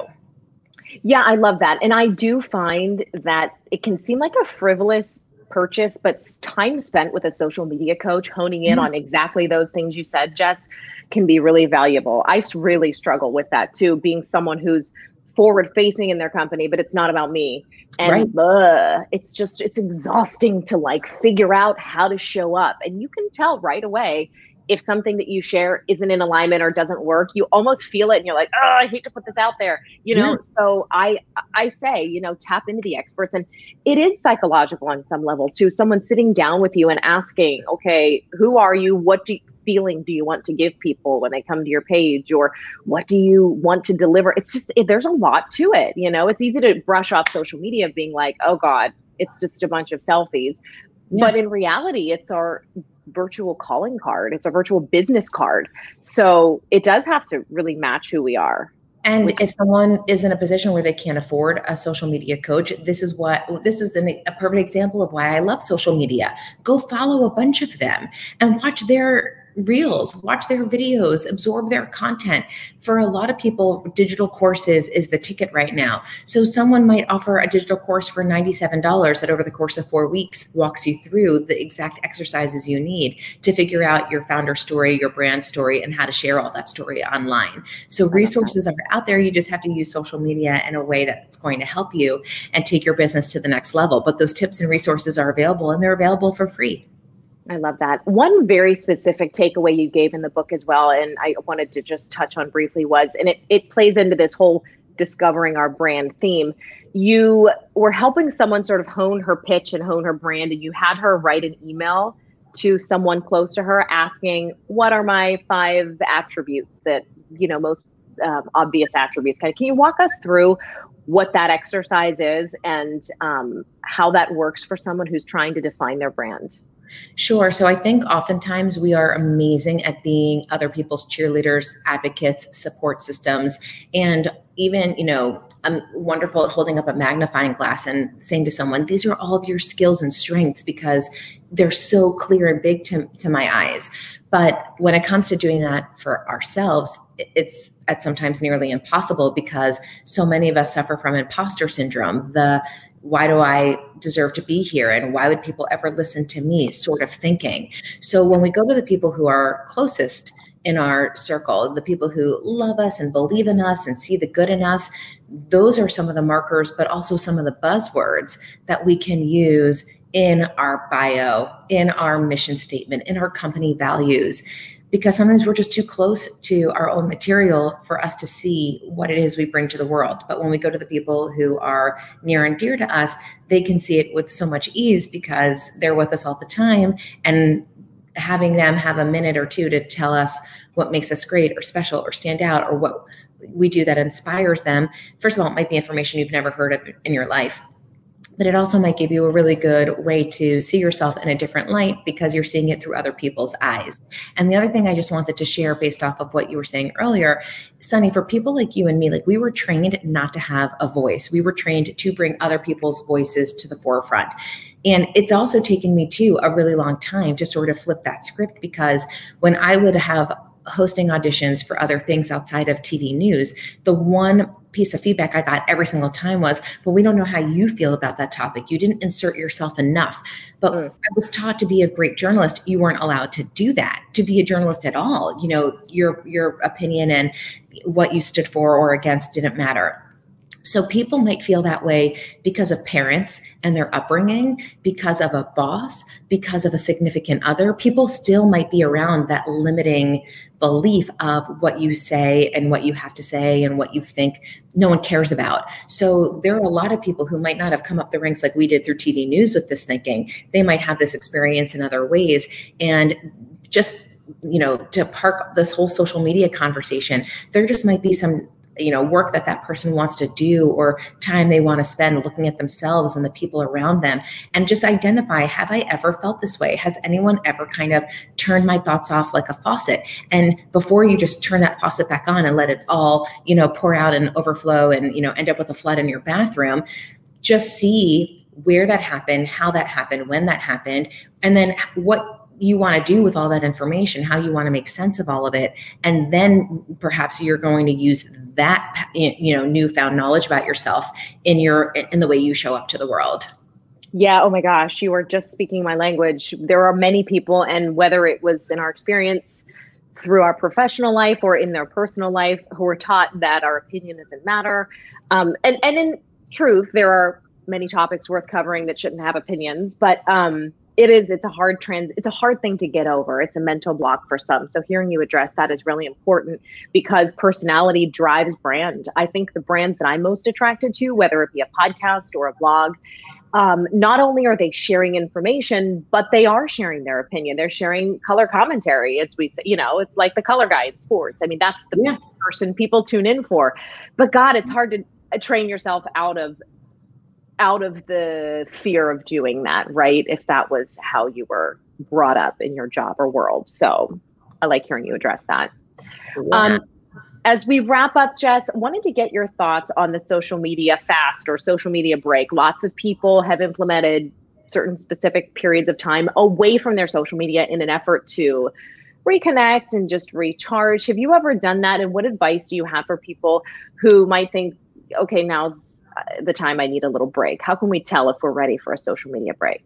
Yeah, I love that. And I do find that it can seem like a frivolous purchase, but time spent with a social media coach honing in mm-hmm. on exactly those things you said, Jess, can be really valuable. I really struggle with that too, being someone who's forward facing in their company, but it's not about me. And Right. uh, it's just, it's exhausting to like figure out how to show up. And you can tell right away if something that you share isn't in alignment or doesn't work. You almost feel it and you're like, oh, I hate to put this out there. You know, Yeah. so I I say, you know, tap into the experts. And it is psychological on some level too. Someone sitting down with you and asking, okay, who are you? What do feeling do you want to give people when they come to your page or what do you want to deliver it's just it, there's a lot to it you know it's easy to brush off social media being like oh god it's just a bunch of selfies Yeah. but in reality it's our virtual calling card it's a virtual business card so it does have to really match who we are And if someone is in a position where they can't afford a social media coach, this is what this is an, a perfect example of why I love social media. Go follow a bunch of them and watch their reels, watch their videos, absorb their content. For a lot of people, digital courses is the ticket right now. So someone might offer a digital course for $97 that over the course of 4 weeks walks you through the exact exercises you need to figure out your founder story, your brand story and how to share all that story online. So resources are out there. You just have to use social media in a way that's going to help you and take your business to the next level. But those tips and resources are available and they're available for free. I love that. One very specific takeaway you gave in the book as well, and I wanted to just touch on briefly was, and it, it plays into this whole discovering our brand theme. You were helping someone sort of hone her pitch and hone her brand, and you had her write an email to someone close to her asking, What are my five attributes that, you know, most um, obvious attributes? Kind of, can you walk us through what that exercise is and um, how that works for someone who's trying to define their brand? Sure. So I think oftentimes we are amazing at being other people's cheerleaders, advocates, support systems, and even, you know, I'm wonderful at holding up a magnifying glass and saying to someone, these are all of your skills and strengths because they're so clear and big to, to my eyes. But when it comes to doing that for ourselves, it's at sometimes nearly impossible because so many of us suffer from imposter syndrome. The why do I deserve to be here? And why would people ever listen to me? Sort of thinking. So when we go to the people who are closest in our circle, the people who love us and believe in us and see the good in us, those are some of the markers, but also some of the buzzwords that we can use in our bio, in our mission statement, in our company values because sometimes we're just too close to our own material for us to see what it is we bring to the world. But when we go to the people who are near and dear to us, they can see it with so much ease because they're with us all the time. And having them have a minute or two to tell us what makes us great or special or stand out or what we do that inspires them. First of all, it might be information you've never heard of in your life but it also might give you a really good way to see yourself in a different light because you're seeing it through other people's eyes. And the other thing I just wanted to share based off of what you were saying earlier, Sonni, for people like you and me, like we were trained not to have a voice. We were trained to bring other people's voices to the forefront. And it's also taken me too a really long time to sort of flip that script because when I would have hosting auditions for other things outside of TV news, the one piece of feedback I got every single time was, but we don't know how you feel about that topic. You didn't insert yourself enough. But Mm. I was taught to be a great journalist. You weren't allowed to do that, to be a journalist at all. You know, your your opinion and what you stood for or against didn't matter. So people might feel that way because of parents and their upbringing, because of a boss, because of a significant other. People still might be around that limiting belief of what you say and what you have to say and what you think no one cares about. So there are a lot of people who might not have come up the ranks like we did through TV news with this thinking. They might have this experience in other ways and just you know to park this whole social media conversation there just might be some you know work that that person wants to do or time they want to spend looking at themselves and the people around them and just identify have i ever felt this way? Has anyone ever kind of turned my thoughts off like a faucet? And before you just turn that faucet back on and let it all you know pour out and overflow and you know end up with a flood in your bathroom just see where that happened how that happened when that happened and then what you want to do with all that information, how you want to make sense of all of it, and then perhaps you're going to use that you know newfound knowledge about yourself in your in the way you show up to the world. Yeah, oh my gosh, you are just speaking my language. There are many people, and whether it was in our experience through our professional life or in their personal life who are taught that our opinion doesn't matter. Um, and, and in truth, there are many topics worth covering that shouldn't have opinions, but um, it is it's a hard trans it's a hard thing to get over. It's a mental block for some. So hearing you address that is really important because personality drives brand. I think the brands that i'm most attracted to whether it be a podcast or a blog um, not only are they sharing information but they are sharing their opinion. They're sharing color commentary. It's we say, you know it's like the color guy in sports. I mean that's the yeah. person people tune in for. But god it's hard to train yourself out of out of the fear of doing that, right? If that was how you were brought up in your job or world. So I like hearing you address that. Yeah. Um, as we wrap up, Jess, wanted to get your thoughts on the social media fast or social media break. Lots of people have implemented certain specific periods of time away from their social media in an effort to reconnect and just recharge. Have you ever done that? And what advice do you have for people who might think, okay, now's uh, the time I need a little break? How can we tell if we're ready for a social media break?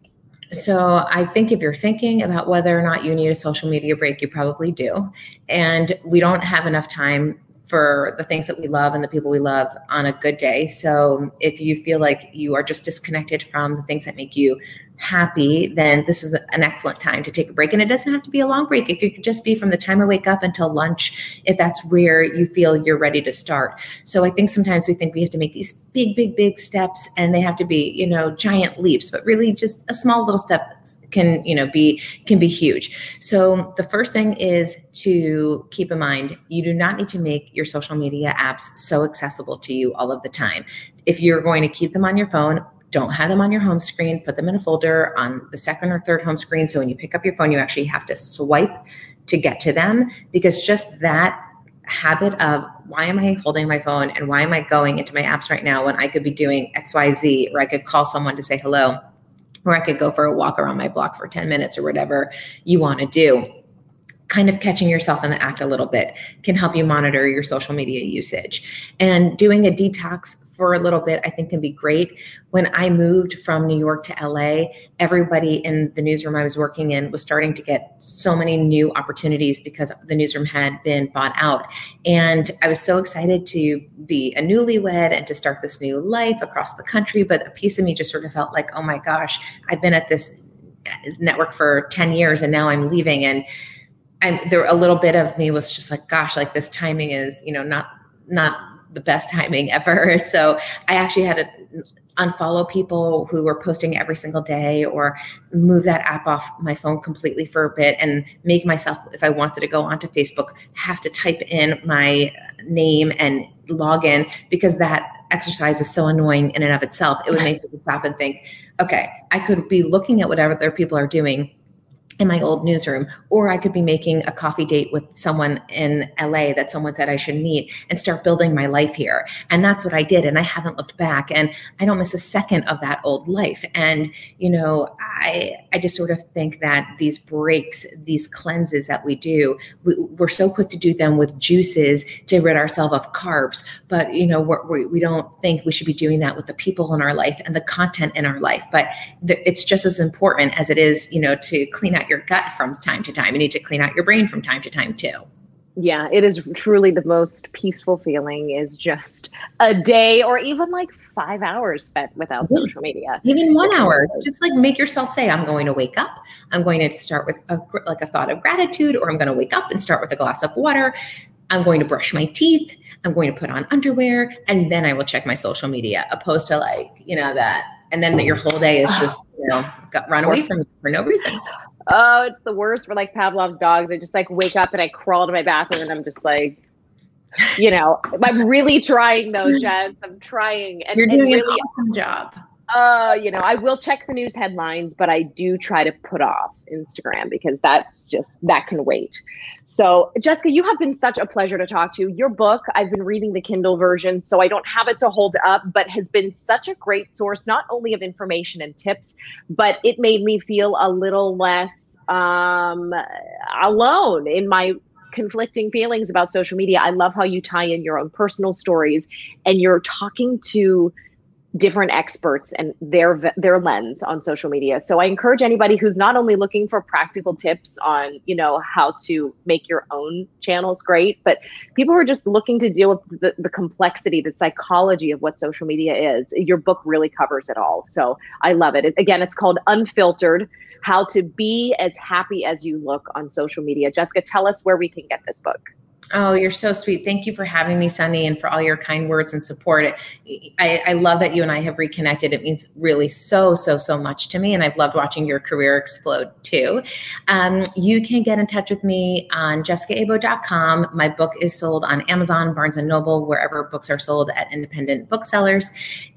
So, I think if you're thinking about whether or not you need a social media break, you probably do. And we don't have enough time for the things that we love and the people we love on a good day. So, if you feel like you are just disconnected from the things that make you happy, then this is an excellent time to take a break. And it doesn't have to be a long break. It could just be from the time I wake up until lunch, if that's where you feel you're ready to start. So I think sometimes we think we have to make these big, big, big steps and they have to be, you know, giant leaps, but really just a small little step can you know be can be huge so the first thing is to keep in mind you do not need to make your social media apps so accessible to you all of the time if you're going to keep them on your phone don't have them on your home screen. Put them in a folder on the second or third home screen. So when you pick up your phone, you actually have to swipe to get to them because just that habit of why am I holding my phone and why am I going into my apps right now when I could be doing XYZ or I could call someone to say hello or I could go for a walk around my block for 10 minutes or whatever you want to do. Kind of catching yourself in the act a little bit can help you monitor your social media usage. And doing a detox for a little bit, I think can be great. When I moved from New York to LA, everybody in the newsroom I was working in was starting to get so many new opportunities because the newsroom had been bought out. And I was so excited to be a newlywed and to start this new life across the country. But a piece of me just sort of felt like, oh my gosh, I've been at this network for 10 years and now I'm leaving. And I'm, there a little bit of me was just like, gosh, like this timing is, you know, not not the best timing ever. So I actually had to unfollow people who were posting every single day or move that app off my phone completely for a bit and make myself, if I wanted to go onto Facebook, have to type in my name and log in because that exercise is so annoying in and of itself. It would make me stop and think, okay, I could be looking at whatever other people are doing in my old newsroom, or I could be making a coffee date with someone in LA that someone said I should meet and start building my life here. And that's what I did. And I haven't looked back and I don't miss a second of that old life. And, you know, I, I just sort of think that these breaks, these cleanses that we do, we, are so quick to do them with juices to rid ourselves of carbs. But, you know, we, we don't think we should be doing that with the people in our life and the content in our life. But the, it's just as important as it is, you know, to clean out your gut from time to time. You need to clean out your brain from time to time too. Yeah, it is truly the most peaceful feeling is just a day or even like five hours spent without yeah. social media. Even one hour. Just like make yourself say, I'm going to wake up. I'm going to start with a, like a thought of gratitude, or I'm going to wake up and start with a glass of water. I'm going to brush my teeth. I'm going to put on underwear, and then I will check my social media, opposed to like, you know, that. And then that your whole day is just, you know, got run away from you for no reason. Oh, it's the worst for like Pavlov's dogs. I just like wake up and I crawl to my bathroom and I'm just like, you know, I'm really trying though, Jess. I'm trying. And, You're doing and really, an awesome job. Uh, you know, I will check the news headlines, but I do try to put off Instagram because that's just that can wait. So, Jessica, you have been such a pleasure to talk to. Your book, I've been reading the Kindle version, so I don't have it to hold up, but has been such a great source, not only of information and tips, but it made me feel a little less um, alone in my conflicting feelings about social media. I love how you tie in your own personal stories and you're talking to different experts and their their lens on social media. So I encourage anybody who's not only looking for practical tips on, you know, how to make your own channels great, but people who are just looking to deal with the, the complexity, the psychology of what social media is. Your book really covers it all. So I love it. Again, it's called Unfiltered: How to Be as Happy as You Look on Social Media. Jessica, tell us where we can get this book. Oh, you're so sweet. Thank you for having me, Sonni, and for all your kind words and support. I, I, love that you and I have reconnected. It means really so, so, so much to me. And I've loved watching your career explode too. Um, you can get in touch with me on jessicaabo.com. My book is sold on Amazon, Barnes and Noble, wherever books are sold at independent booksellers.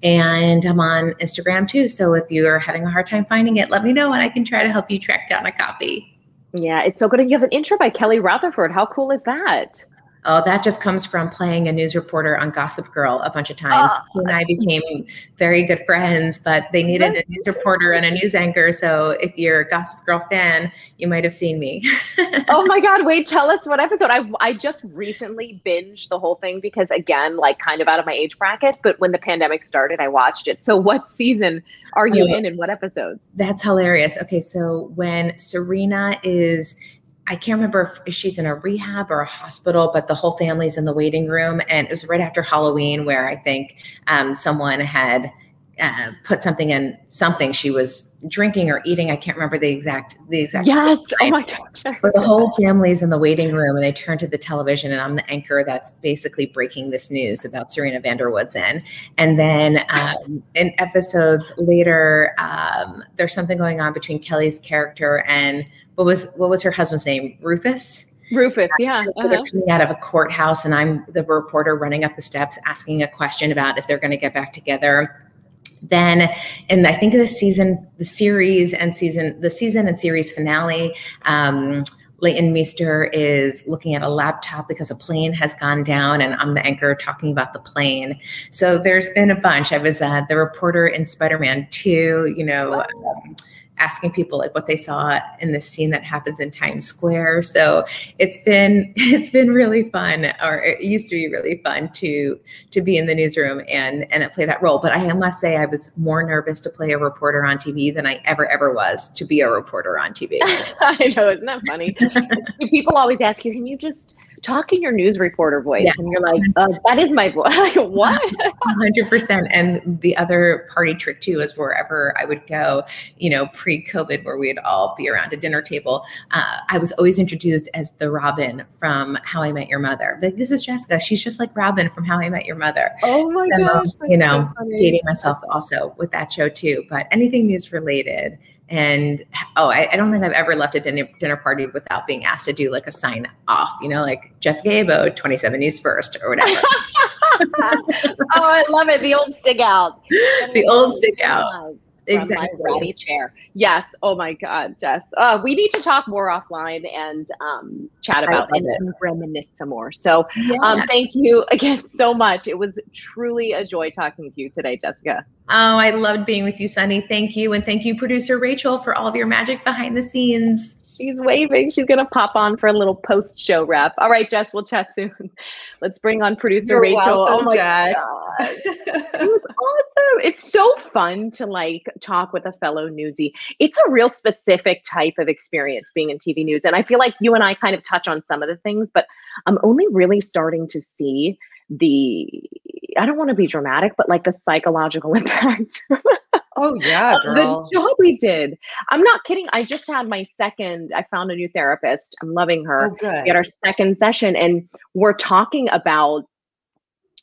And I'm on Instagram too. So if you're having a hard time finding it, let me know and I can try to help you track down a copy. Yeah, it's so good. And you have an intro by Kelly Rutherford. How cool is that? Oh, that just comes from playing a news reporter on Gossip Girl a bunch of times. Ah. He and I became very good friends, but they needed a news reporter and a news anchor. So if you're a Gossip Girl fan, you might have seen me. oh my God, wait, tell us what episode. I, I just recently binged the whole thing because, again, like kind of out of my age bracket, but when the pandemic started, I watched it. So what season are you oh, in and what episodes? That's hilarious. Okay, so when Serena is I can't remember if she's in a rehab or a hospital, but the whole family's in the waiting room. And it was right after Halloween where I think um, someone had uh, put something in something she was drinking or eating. I can't remember the exact the exact. Yes. Oh my gosh. But the whole family's in the waiting room and they turn to the television and I'm the anchor that's basically breaking this news about Serena van der Woodsen. And then um, in episodes later, um, there's something going on between Kelly's character and what was what was her husband's name? Rufus. Rufus, yeah. Uh-huh. They're coming out of a courthouse, and I'm the reporter running up the steps asking a question about if they're going to get back together then and i think the season the series and season the season and series finale um, Leighton Meester is looking at a laptop because a plane has gone down, and I'm the anchor talking about the plane. So there's been a bunch. I was uh, the reporter in Spider Man 2, you know. Um, asking people like what they saw in the scene that happens in Times Square. So it's been it's been really fun, or it used to be really fun to to be in the newsroom and and play that role. But I must say I was more nervous to play a reporter on TV than I ever ever was to be a reporter on TV. I know, isn't that funny? people always ask you, can you just talk in your news reporter voice. Yeah. And you're like, uh, that is my voice. like, what? 100%. And the other party trick too is wherever I would go, you know, pre COVID, where we'd all be around a dinner table, uh, I was always introduced as the Robin from How I Met Your Mother. But this is Jessica. She's just like Robin from How I Met Your Mother. Oh my so, gosh. You know, so dating myself also with that show too. But anything news related and oh, I, I, don't think I've ever left a dinner, dinner party without being asked to do like a sign off, you know, like Jessica Abo, 27 News First or whatever. oh, I love it. The old stick out. the old stick out exactly. my chair. Yes. Oh my God, Jess. Uh, we need to talk more offline and um, chat about and, and, reminisce some more. So yeah. um, thank you again so much. It was truly a joy talking to you today, Jessica. Oh, I loved being with you, Sonni. Thank you. And thank you, producer Rachel, for all of your magic behind the scenes. She's waving. She's going to pop on for a little post show wrap. All right, Jess, we'll chat soon. Let's bring on producer You're Rachel. Welcome, oh my Jess. God. it was awesome. It's so fun to like talk with a fellow newsie. It's a real specific type of experience being in TV news. And I feel like you and I kind of touch on some of the things, but I'm only really starting to see the I don't want to be dramatic, but like the psychological impact. oh yeah, the job we did. I'm not kidding. I just had my second. I found a new therapist. I'm loving her. Oh, good. We had our second session, and we're talking about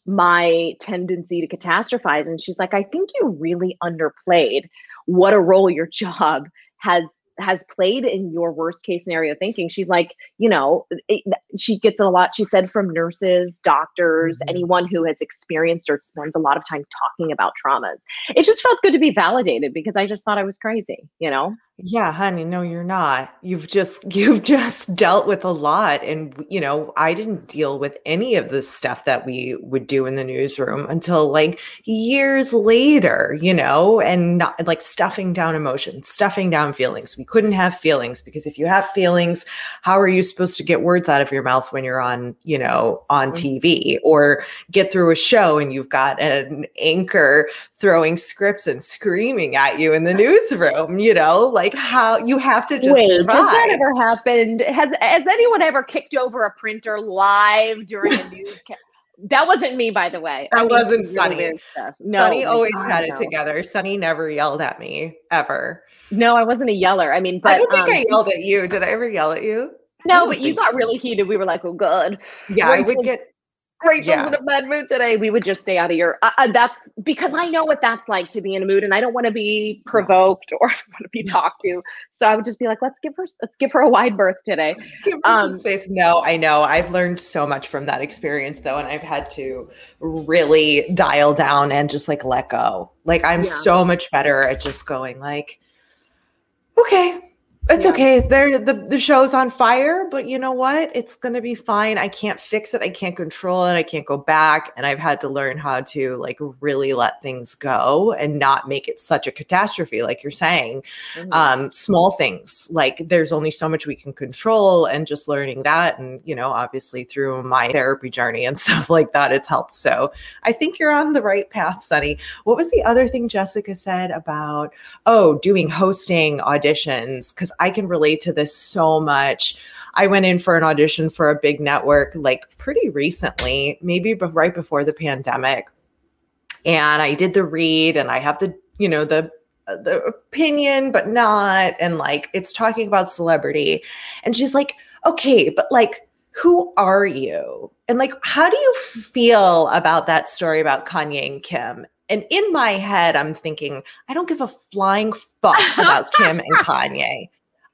my tendency to catastrophize. And she's like, I think you really underplayed what a role your job has has played in your worst case scenario thinking. She's like you know it, she gets it a lot she said from nurses doctors mm-hmm. anyone who has experienced or spends a lot of time talking about traumas. It just felt good to be validated because i just thought i was crazy you know Yeah, honey, no, you're not. You've just you've just dealt with a lot and you know, I didn't deal with any of the stuff that we would do in the newsroom until like years later, you know, and not like stuffing down emotions, stuffing down feelings. We couldn't have feelings because if you have feelings, how are you supposed to get words out of your mouth when you're on, you know, on mm-hmm. TV or get through a show and you've got an anchor throwing scripts and screaming at you in the newsroom, you know, like how you have to just Wait, survive. Has that ever happened? Has has anyone ever kicked over a printer live during a newscast? That wasn't me, by the way. That I mean, wasn't Sonni. No, Sonni always God, had it no. together. Sonni never yelled at me ever. No, I wasn't a yeller. I mean, but I don't think um, I yelled at you. Did I ever yell at you? No, but you got so. really heated. We were like, "Oh, good." Yeah, I would get Rachel's yeah. in a bad mood today. We would just stay out of your. Uh, uh, that's because I know what that's like to be in a mood, and I don't want to be provoked or want to be talked to. So I would just be like, let's give her, let's give her a wide berth today. give her um, some space. No, I know. I've learned so much from that experience, though, and I've had to really dial down and just like let go. Like I'm yeah. so much better at just going like, okay, it's yeah. okay. There the, the show's on fire, but you know what? It's gonna be fine. I can't fix it. I can't control it. I can't go back. And I've had to learn how to like really let things go and not make it such a catastrophe, like you're saying. Mm-hmm. Um, small things like there's only so much we can control, and just learning that, and you know, obviously through my therapy journey and stuff like that, it's helped. So I think you're on the right path, Sonni. What was the other thing Jessica said about oh, doing hosting auditions? Because I can relate to this so much. I went in for an audition for a big network like pretty recently, maybe right before the pandemic. And I did the read and I have the, you know, the uh, the opinion but not and like it's talking about celebrity. And she's like, "Okay, but like who are you? And like, how do you feel about that story about Kanye and Kim? And in my head, I'm thinking, I don't give a flying fuck about Kim and Kanye.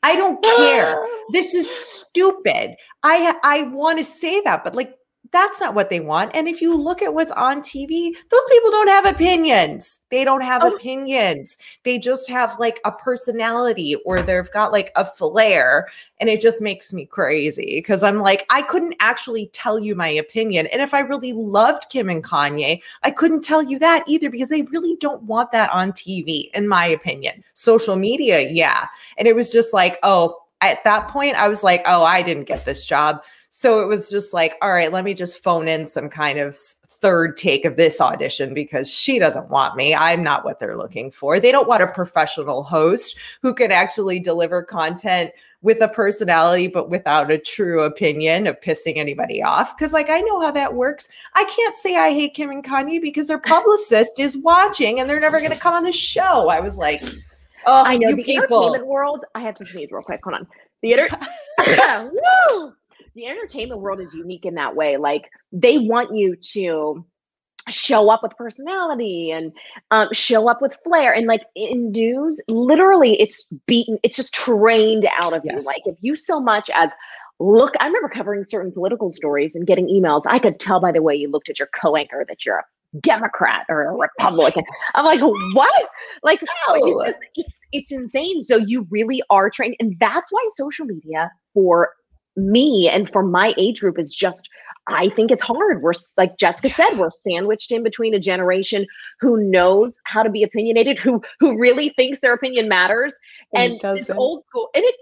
I don't care. this is stupid. I I want to say that, but like that's not what they want. And if you look at what's on TV, those people don't have opinions. They don't have oh. opinions. They just have like a personality or they've got like a flair. And it just makes me crazy because I'm like, I couldn't actually tell you my opinion. And if I really loved Kim and Kanye, I couldn't tell you that either because they really don't want that on TV, in my opinion. Social media, yeah. And it was just like, oh, at that point, I was like, oh, I didn't get this job so it was just like, all right, let me just phone in some kind of third take of this audition because she doesn't want me. I'm not what they're looking for. They don't want a professional host who can actually deliver content with a personality, but without a true opinion of pissing anybody off. Cause like I know how that works. I can't say I hate Kim and Kanye because their publicist is watching and they're never gonna come on the show. I was like, oh, I know the people. entertainment world. I have to sneeze real quick. Hold on. Theater. Woo! The entertainment world is unique in that way. Like they want you to show up with personality and um, show up with flair and like in news literally it's beaten it's just trained out of yes. you like if you so much as look i remember covering certain political stories and getting emails i could tell by the way you looked at your co-anchor that you're a democrat or a republican i'm like what like no. it's, just, it's, it's insane so you really are trained and that's why social media for me and for my age group is just I think it's hard. We're like Jessica said, we're sandwiched in between a generation who knows how to be opinionated, who who really thinks their opinion matters, and this old school, and it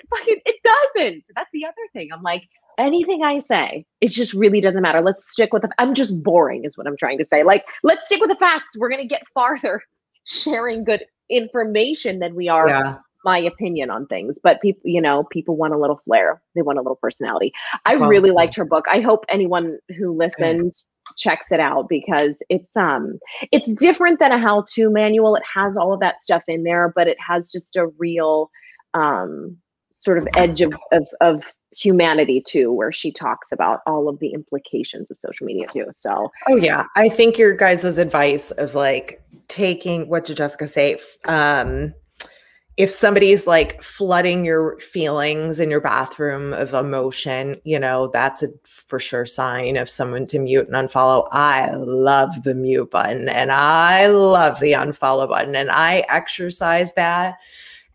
it doesn't. That's the other thing. I'm like, anything I say, it just really doesn't matter. Let's stick with the. I'm just boring, is what I'm trying to say. Like, let's stick with the facts. We're gonna get farther sharing good information than we are yeah my opinion on things but people you know people want a little flair. They want a little personality. I well, really liked her book. I hope anyone who listens checks it out because it's um it's different than a how-to manual. It has all of that stuff in there but it has just a real um sort of edge of of, of humanity too where she talks about all of the implications of social media too. So oh yeah. I think your guys' advice of like taking what did jessica say? Um if somebody's like flooding your feelings in your bathroom of emotion, you know, that's a for sure sign of someone to mute and unfollow. I love the mute button and I love the unfollow button and I exercise that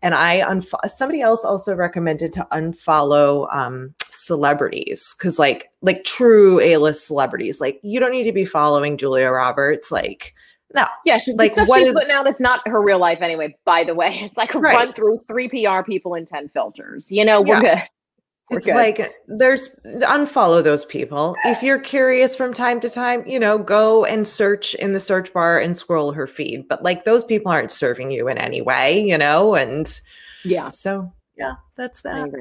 and I unfo- somebody else also recommended to unfollow um, celebrities because like like true A-list celebrities, like you don't need to be following Julia Roberts, like. No. Yeah, she, like stuff what she's is, putting out, it's not her real life anyway, by the way. It's like a right. run through three PR people and 10 filters. You know, we're yeah. good. We're it's good. like there's unfollow those people. If you're curious from time to time, you know, go and search in the search bar and scroll her feed. But like those people aren't serving you in any way, you know, and yeah. So yeah, that's that.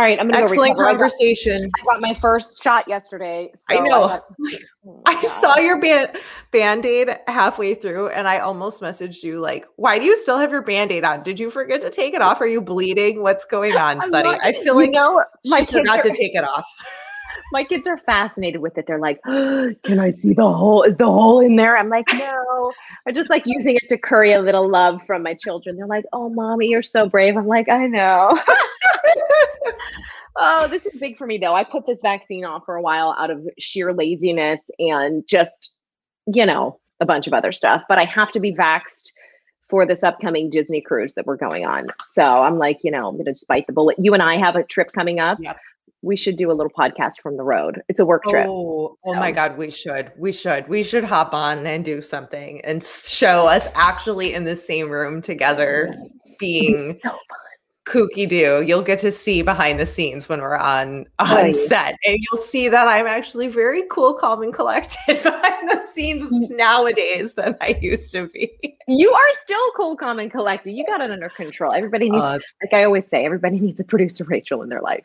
All right, I'm gonna excellent go conversation. I got, I got, my first shot yesterday. So I know. I, got, oh I saw your band band aid halfway through, and I almost messaged you like, "Why do you still have your band aid on? Did you forget to take it off? Are you bleeding? What's going on, Sonni?" I feel like know, my forgot are, to take it off. My kids are fascinated with it. They're like, oh, "Can I see the hole? Is the hole in there?" I'm like, "No." I just like using it to curry a little love from my children. They're like, "Oh, mommy, you're so brave." I'm like, "I know." Oh, this is big for me though. I put this vaccine off for a while out of sheer laziness and just, you know, a bunch of other stuff. But I have to be vaxxed for this upcoming Disney cruise that we're going on. So I'm like, you know, I'm going to just bite the bullet. You and I have a trip coming up. Yep. We should do a little podcast from the road. It's a work trip. Oh, so. oh my God, we should. We should. We should hop on and do something and show us actually in the same room together being so kooky do. You'll get to see behind the scenes when we're on on right. set, and you'll see that I'm actually very cool, calm, and collected behind the scenes mm. nowadays than I used to be. You are still cool, calm, and collected. You got it under control. Everybody needs, uh, like I always say, everybody needs a producer Rachel in their life.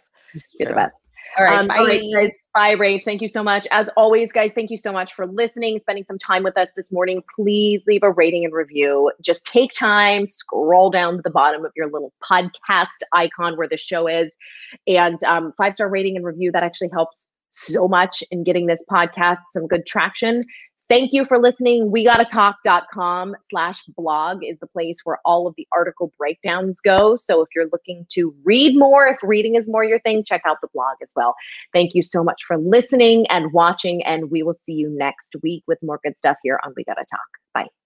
You're the best. All right. Um, bye. All right, guys. Bye, Rach. Thank you so much. As always, guys, thank you so much for listening, spending some time with us this morning. Please leave a rating and review. Just take time, scroll down to the bottom of your little podcast icon where the show is, and um, five star rating and review. That actually helps so much in getting this podcast some good traction. Thank you for listening. We gotta talk.com slash blog is the place where all of the article breakdowns go. So if you're looking to read more, if reading is more your thing, check out the blog as well. Thank you so much for listening and watching, and we will see you next week with more good stuff here on We Gotta Talk. Bye.